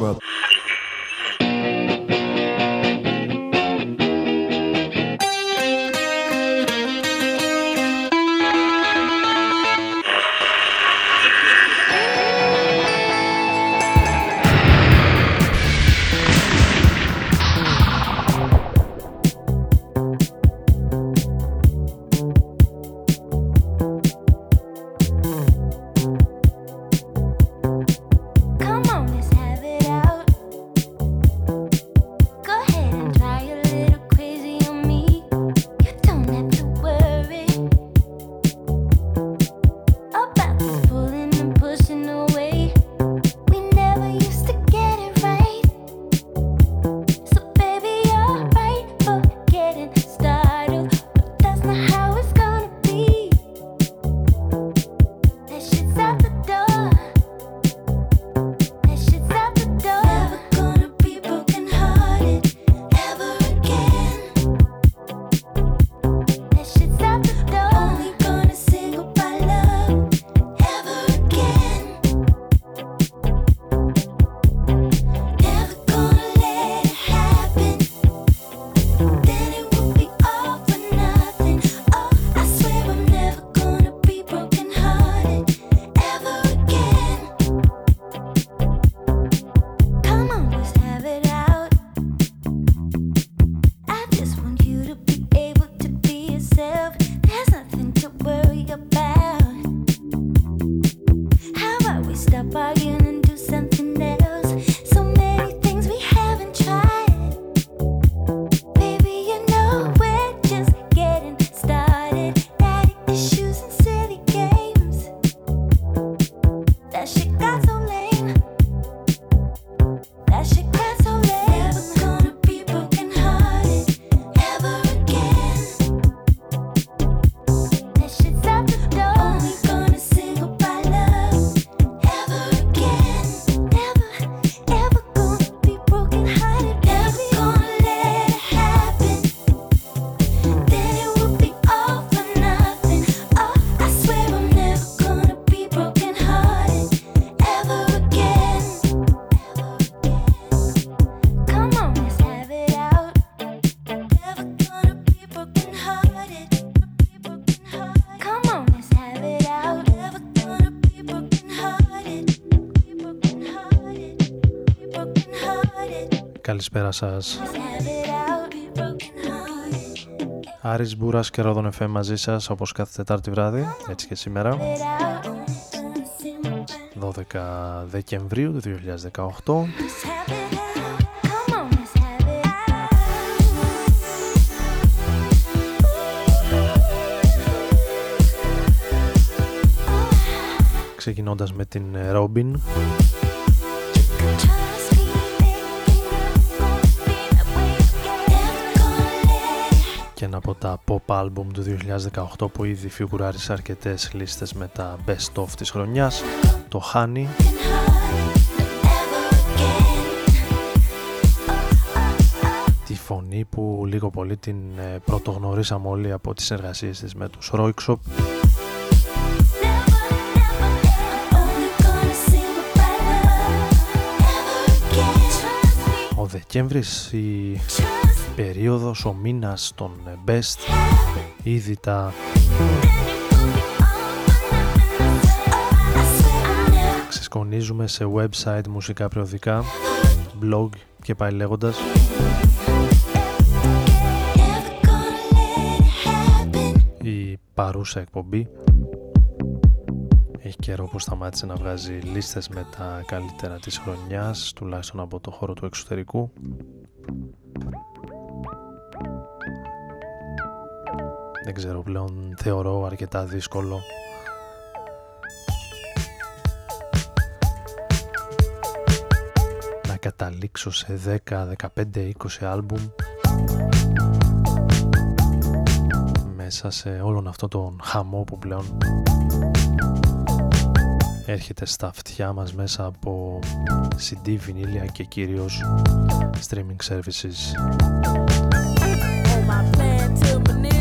about Καλησπέρα σας. Άρης Μπούρας και Ρόδον FM μαζί σας όπως κάθε Τετάρτη βράδυ, έτσι και σήμερα. 12 Δεκεμβρίου του 2018. Ξεκινώντας με την Robin τα pop album του 2018 που ήδη φιγουράρει σε αρκετές λίστες με τα best of της χρονιάς. Το Honey. Τη φωνή που λίγο πολύ την ε, πρωτογνωρίσαμε όλοι από τις εργασίες της με τους Royksop Ο Δεκέμβρης η περίοδος, ο μήνας των best. Ήδη τα ξεσκονίζουμε σε website, μουσικά περιοδικά, blog και πάει λέγοντας. Η παρούσα εκπομπή έχει καιρό που σταμάτησε να βγάζει λίστες με τα καλύτερα της χρονιάς τουλάχιστον από το χώρο του εξωτερικού δεν ξέρω πλέον θεωρώ αρκετά δύσκολο. Να καταλήξω σε 10, 15, 20 άλμπουμ. Μέσα σε όλον αυτό τον χαμό που πλέον έρχεται στα αυτιά μας μέσα από CD, βινίλια και κυρίως streaming services. Μην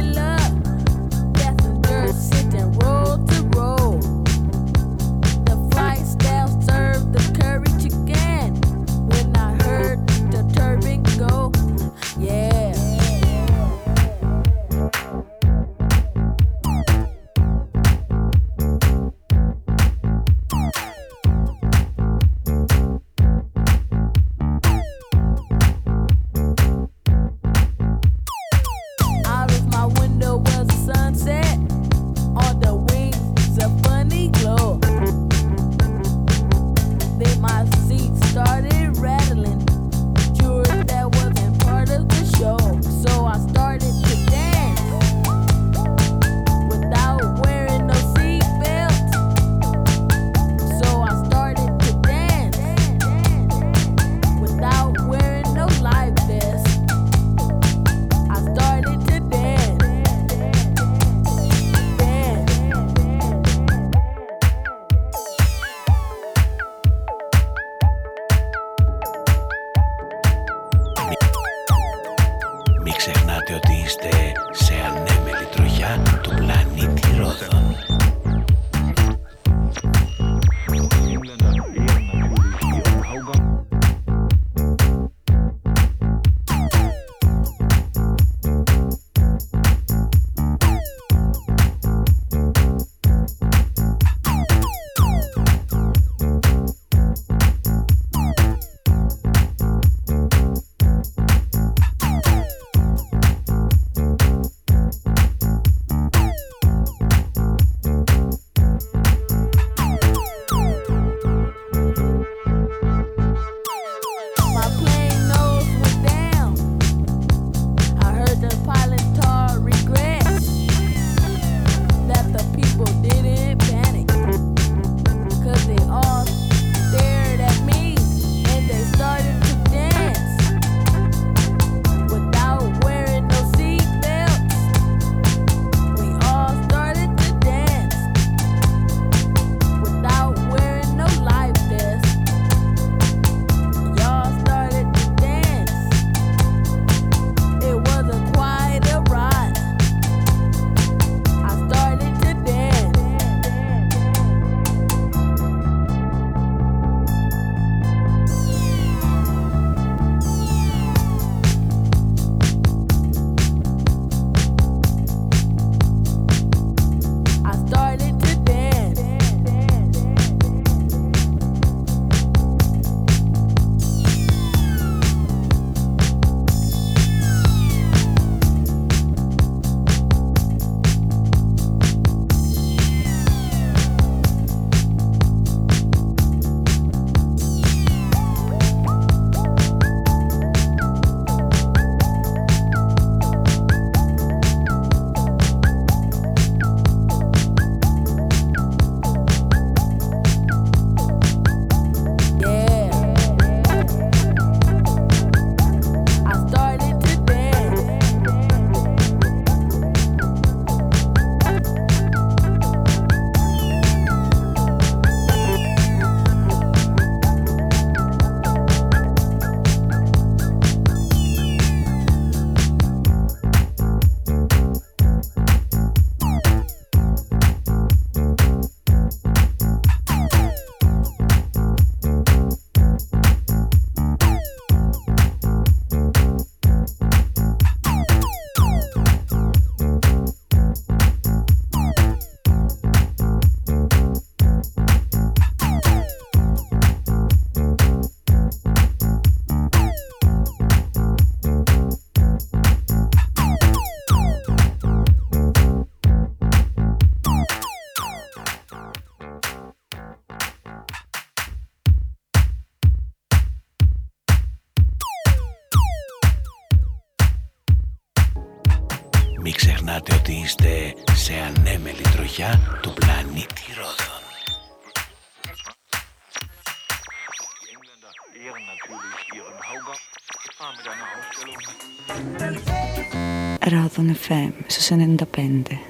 FM, su se ne independe.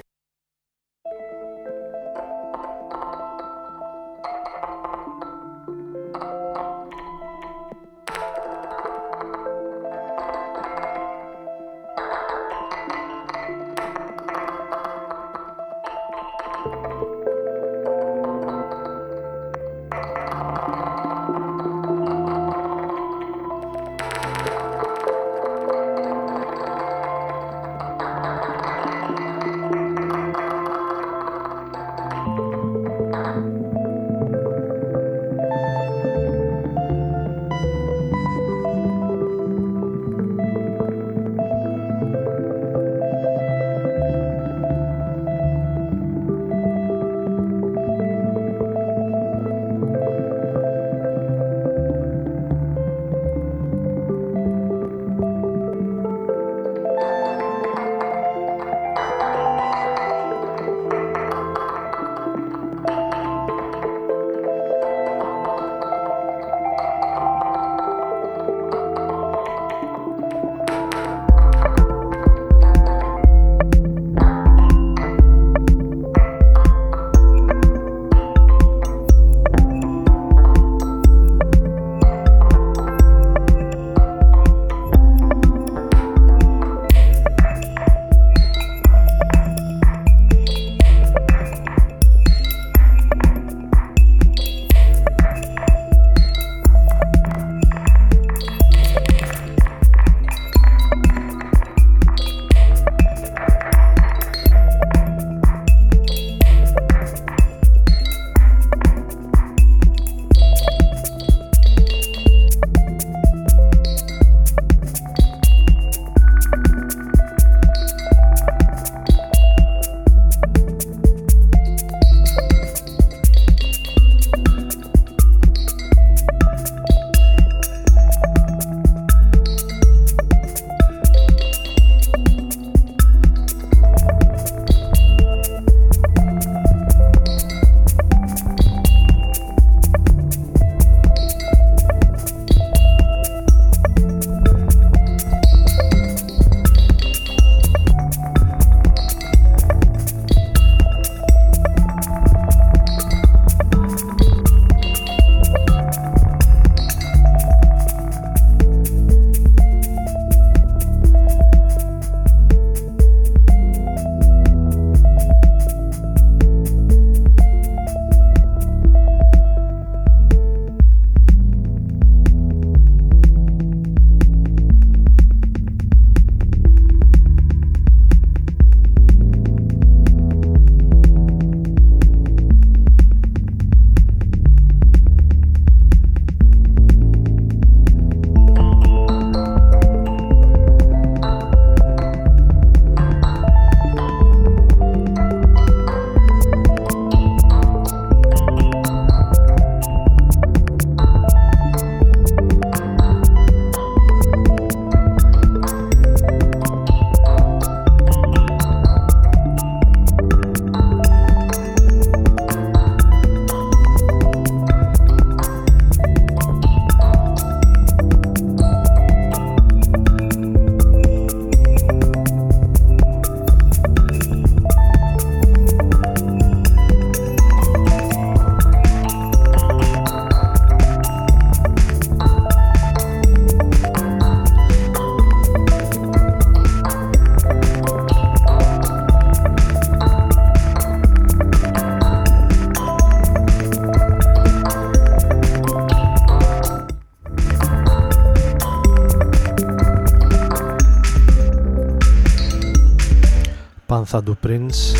95. του Prince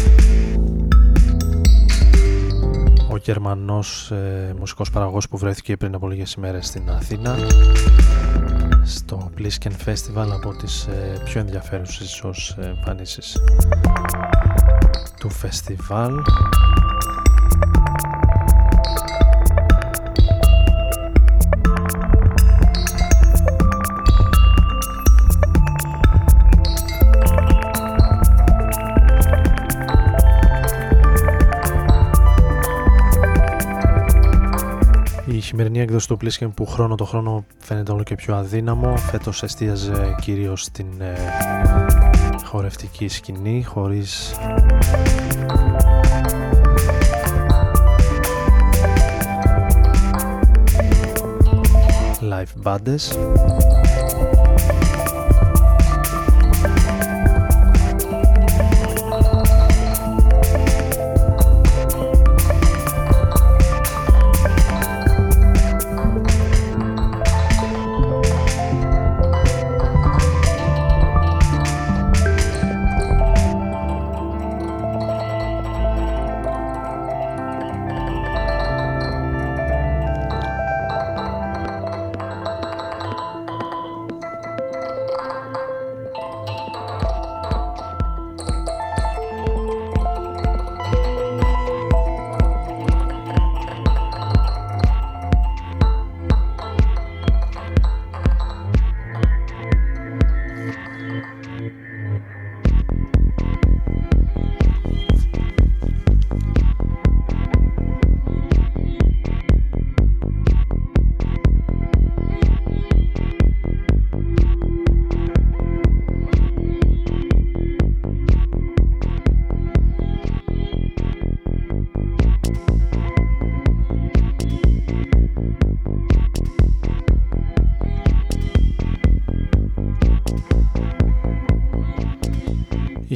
ο Γερμανός ε, μουσικός παραγωγός που βρέθηκε πριν από λίγες ημέρες στην Αθήνα στο Blisken Festival από τις ε, πιο ενδιαφέρουσες ίσως εμφανίσεις του φεστιβάλ Η χειμερινή έκδοση του Plisken που χρόνο το χρόνο φαίνεται όλο και πιο αδύναμο φέτος εστίαζε κυρίως στην ε, χορευτική σκηνή χωρίς live bands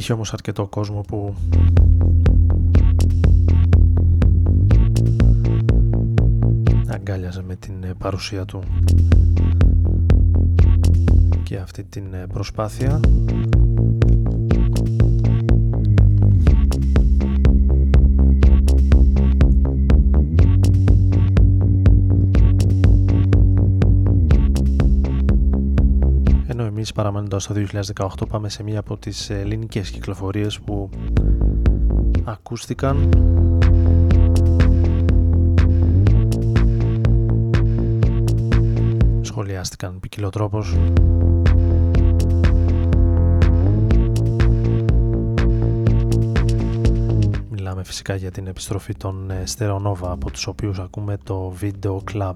Είχε όμως αρκετό κόσμο που αγκάλιαζε με την ε, παρουσία του και αυτή την ε, προσπάθεια παραμένοντας το 2018 πάμε σε μία από τις ελληνικές κυκλοφορίες που ακούστηκαν. Σχολιάστηκαν ποικιλοτρόπως. Μιλάμε φυσικά για την επιστροφή των Στερεονόβα από τους οποίους ακούμε το Video Club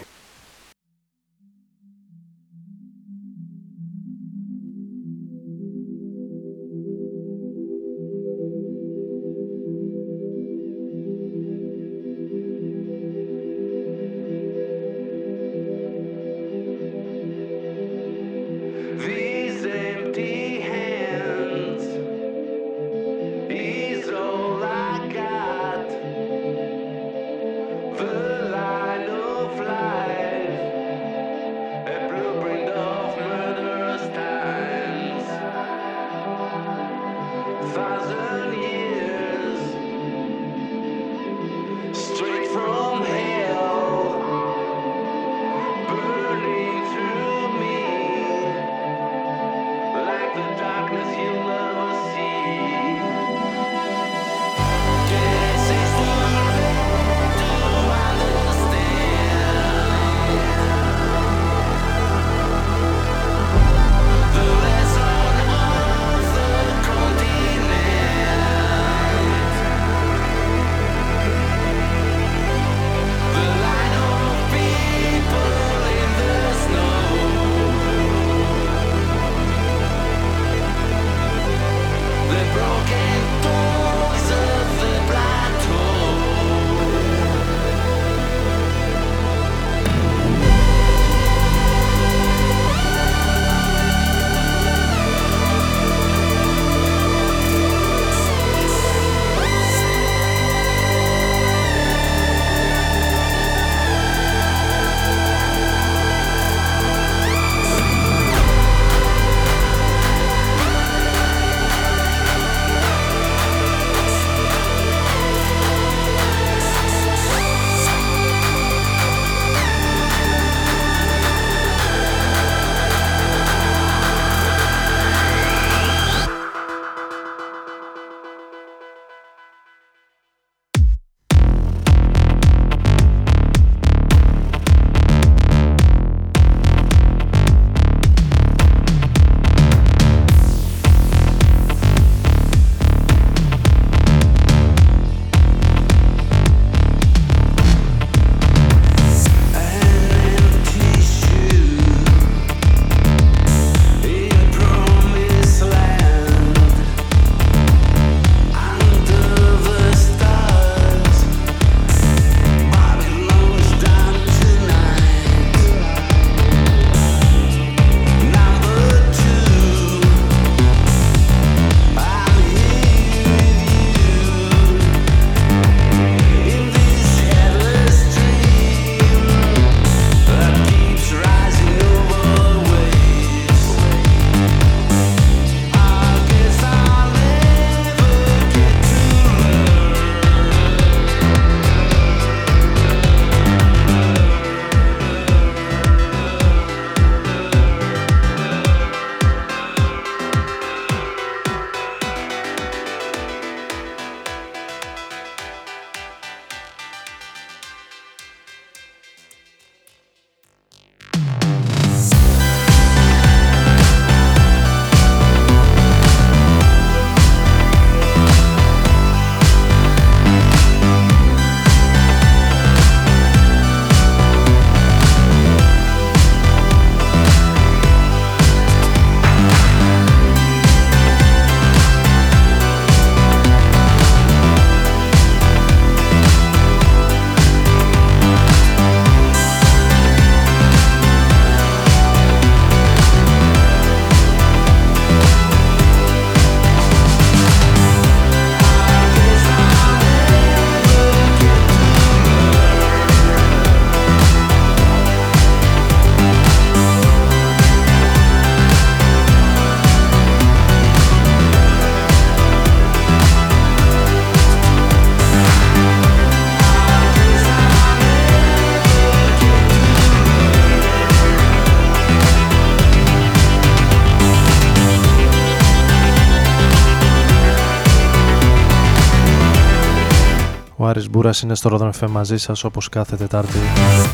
Ο Άρης Μπούρας είναι στο Ρόδον FM μαζί σας όπως κάθε Τετάρτη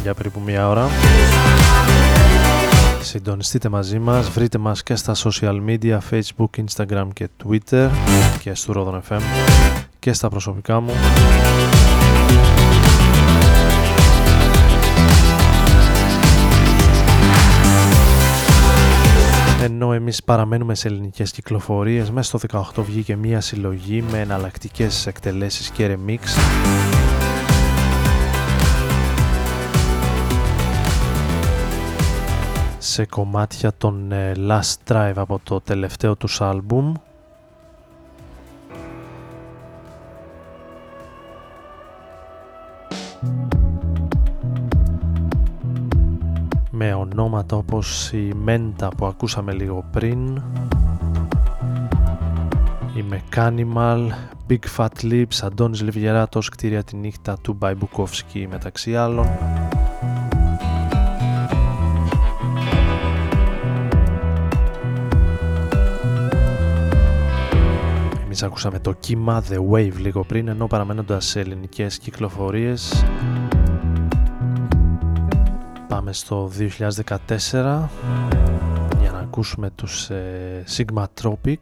για περίπου μία ώρα. Συντονιστείτε μαζί μας, βρείτε μας και στα social media, facebook, instagram και twitter και στο Ρόδον FM και στα προσωπικά μου. Ενώ εμείς παραμένουμε σε ελληνικές κυκλοφορίες, μέσα στο 18 βγήκε μία συλλογή με εναλλακτικές εκτελέσεις και remix σε κομμάτια των ε, Last Drive από το τελευταίο τους άλμπουμ. Με ονόματα όπως η Menta που ακούσαμε λίγο πριν η Mechanimal, Big Fat Lips, Αντώνης Λιβιεράτος, κτίρια τη νύχτα του Μπαϊμπουκόφσκι μεταξύ άλλων Εμείς ακούσαμε το κύμα The Wave λίγο πριν ενώ παραμένοντας σε ελληνικές κυκλοφορίες Πάμε στο 2014 για να ακούσουμε τους ε, Sigma Tropic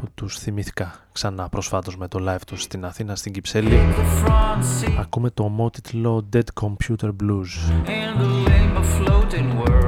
που τους θυμήθηκα ξανά προσφάτως με το live τους στην Αθήνα στην Κυψέλη. Ακούμε το ομότιτλο Dead Computer Blues. From a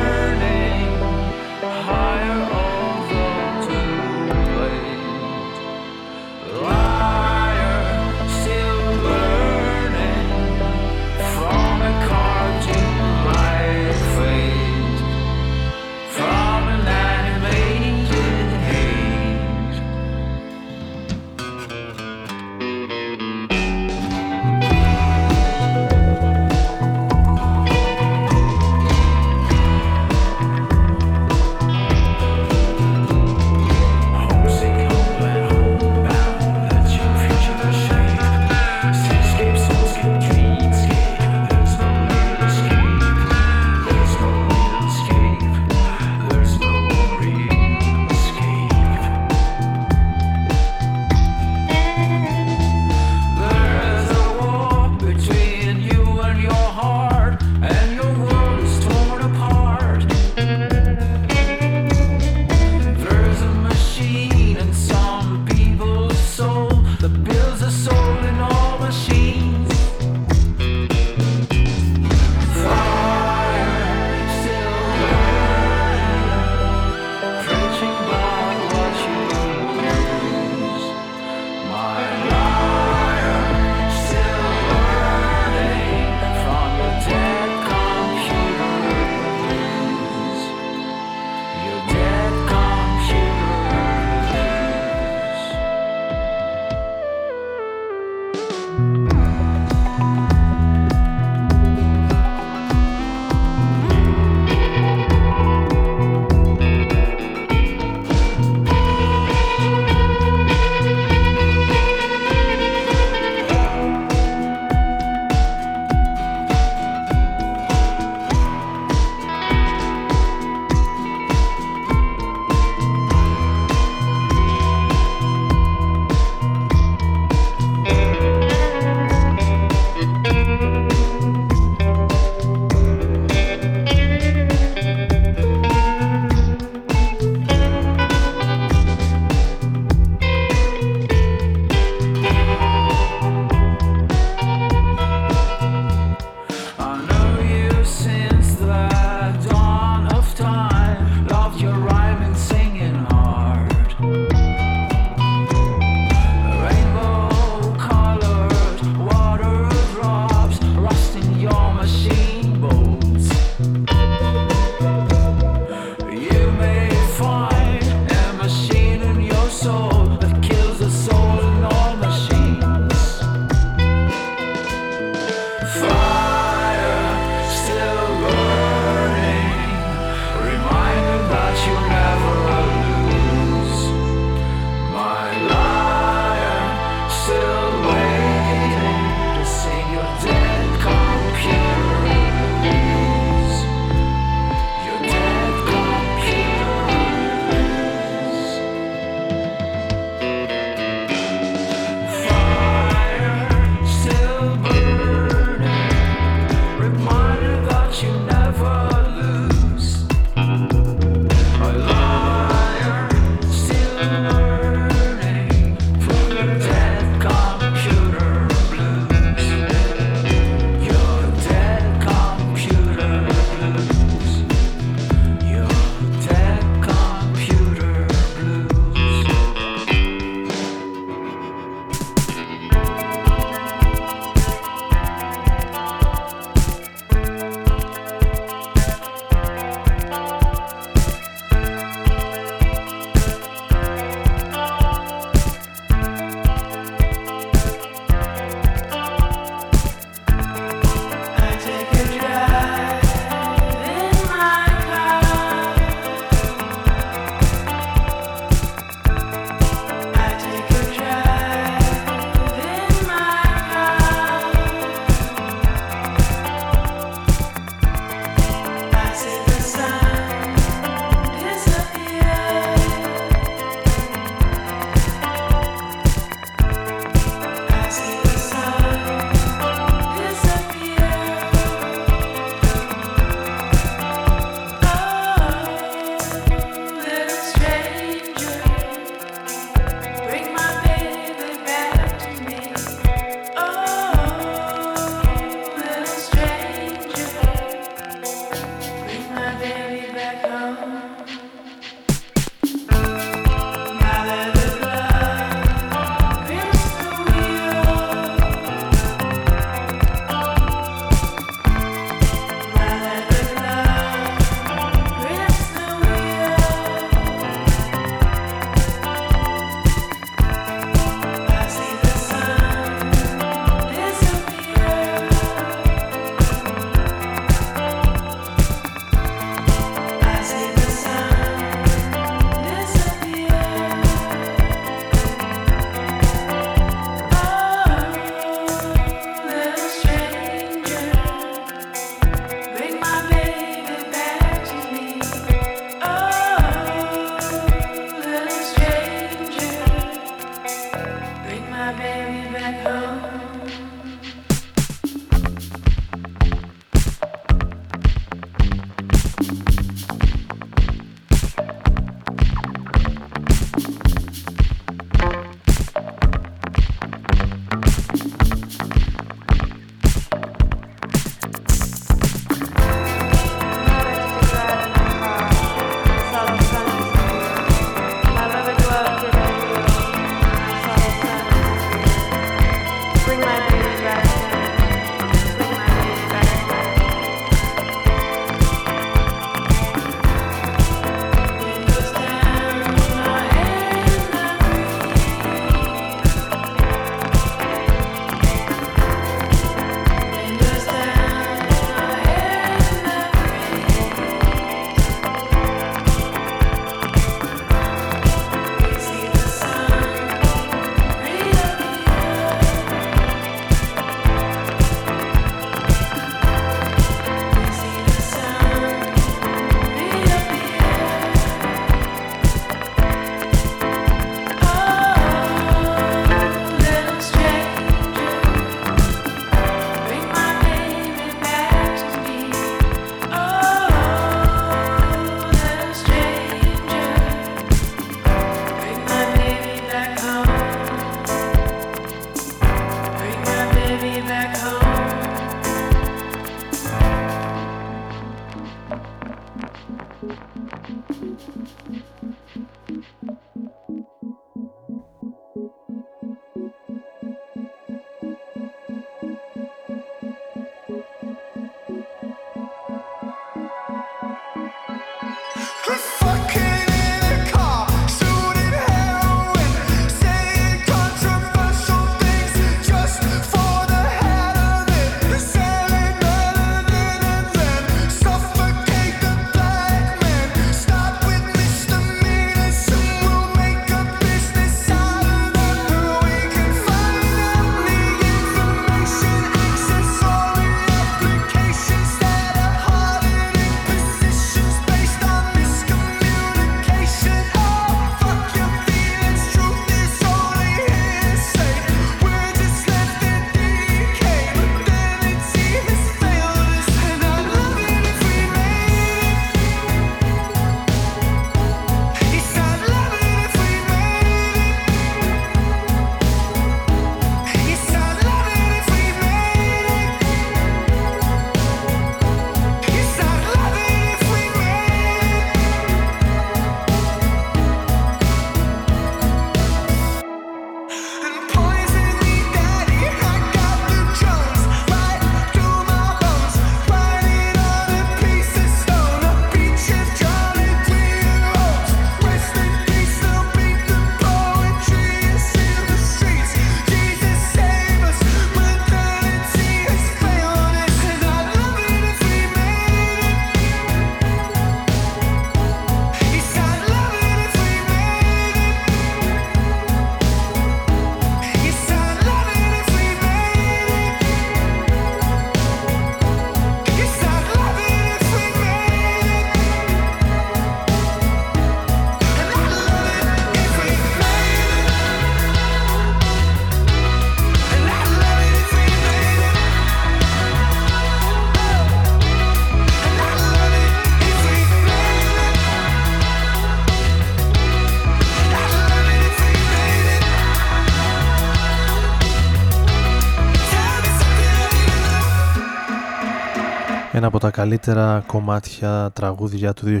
τα καλύτερα κομμάτια τραγούδια του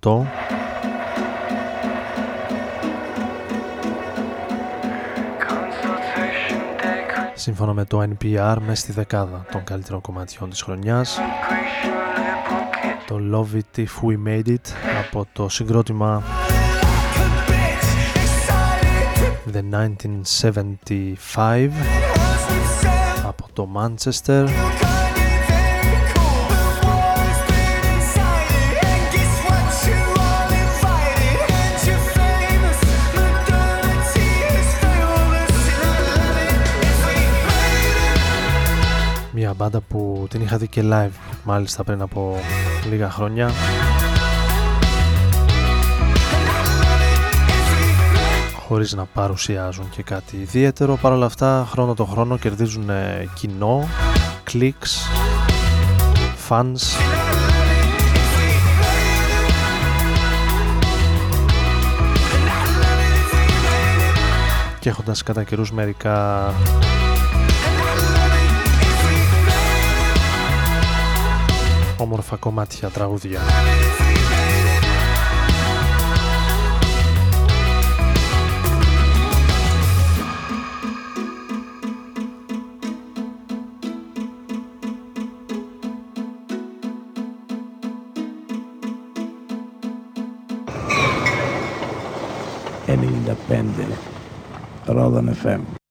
2018 σύμφωνα με το NPR μέσα στη δεκάδα των καλύτερων κομματιών της χρονιάς. Το Love It If We Made It από το συγκρότημα The 1975 από το Manchester Μια μπάντα που την είχα δει και live μάλιστα πριν από λίγα χρόνια. Χωρίς να παρουσιάζουν και κάτι ιδιαίτερο. Παρ' όλα αυτά χρόνο το χρόνο κερδίζουν κοινό, clicks, fans. Και έχοντας κατά καιρούς μερικά όμορφα κομμάτια, τραγούδια. Ενενήντα πέντε Ρόδον FM.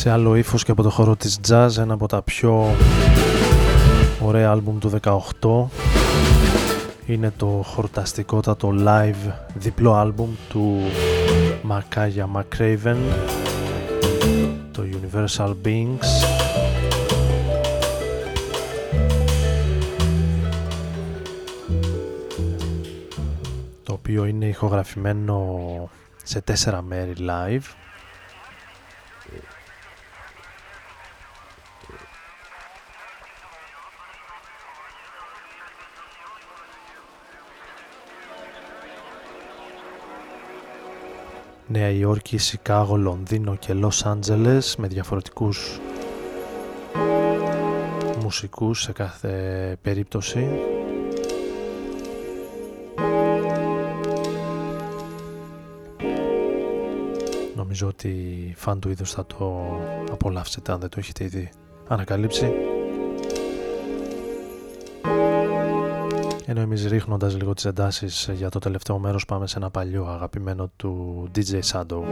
Σε άλλο ύφος και από το χώρο της jazz ένα από τα πιο ωραία άλμπουμ του 18 είναι το χορταστικότατο live διπλό άλμπουμ του Μακάγια McCraven το Universal Beings. Το οποίο είναι ηχογραφημένο σε τέσσερα μέρη live Νέα Υόρκη, Σικάγο, Λονδίνο και Λος Άντζελες με διαφορετικούς μουσικούς σε κάθε περίπτωση. Νομίζω ότι φαν του είδους θα το απολαύσετε αν δεν το έχετε ήδη ανακαλύψει ενώ εμείς ρίχνοντας λίγο τις εντάσεις για το τελευταίο μέρος πάμε σε ένα παλιό αγαπημένο του DJ Shadow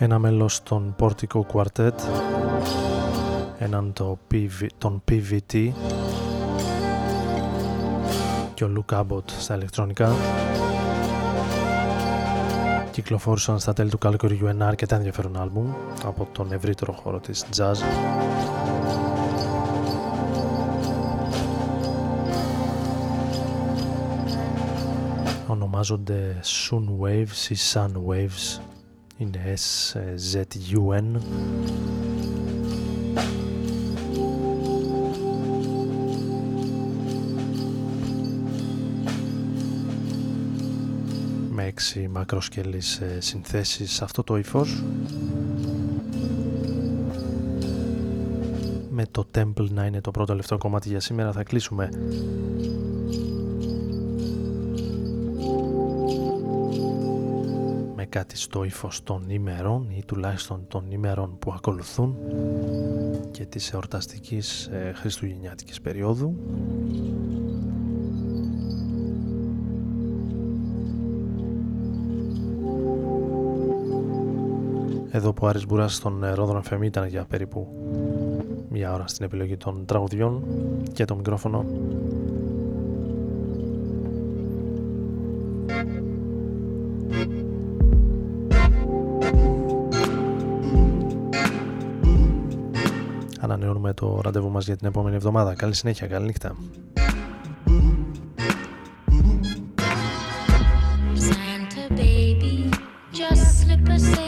ένα μέλος των Portico Quartet έναν το PV, τον PVT και ο Luke Abbott στα ηλεκτρονικά. Κυκλοφόρησαν στα τέλη του καλοκαιριού ένα αρκετά ενδιαφέρον άλμπουμ από τον ευρύτερο χώρο της jazz. Ονομάζονται Sun Waves ή Sun Waves είναι SZUN με έξι μακροσκελείς ε, συνθέσεις σε αυτό το ύφος. Με το Temple να είναι το πρώτο τελευταίο κομμάτι για σήμερα θα κλείσουμε κάτι στο ύφος των ημερών ή τουλάχιστον των ημερών που ακολουθούν και της εορταστικής ε, χριστουγεννιάτικης περίοδου. Εδώ που ο Άρης Μπουράς στον Ρόδρον FM ήταν για περίπου μια ώρα στην επιλογή των τραγουδιών και το μικρόφωνο το ραντεβού μας για την επόμενη εβδομάδα. Καλή συνέχεια, καλή νύχτα. baby, a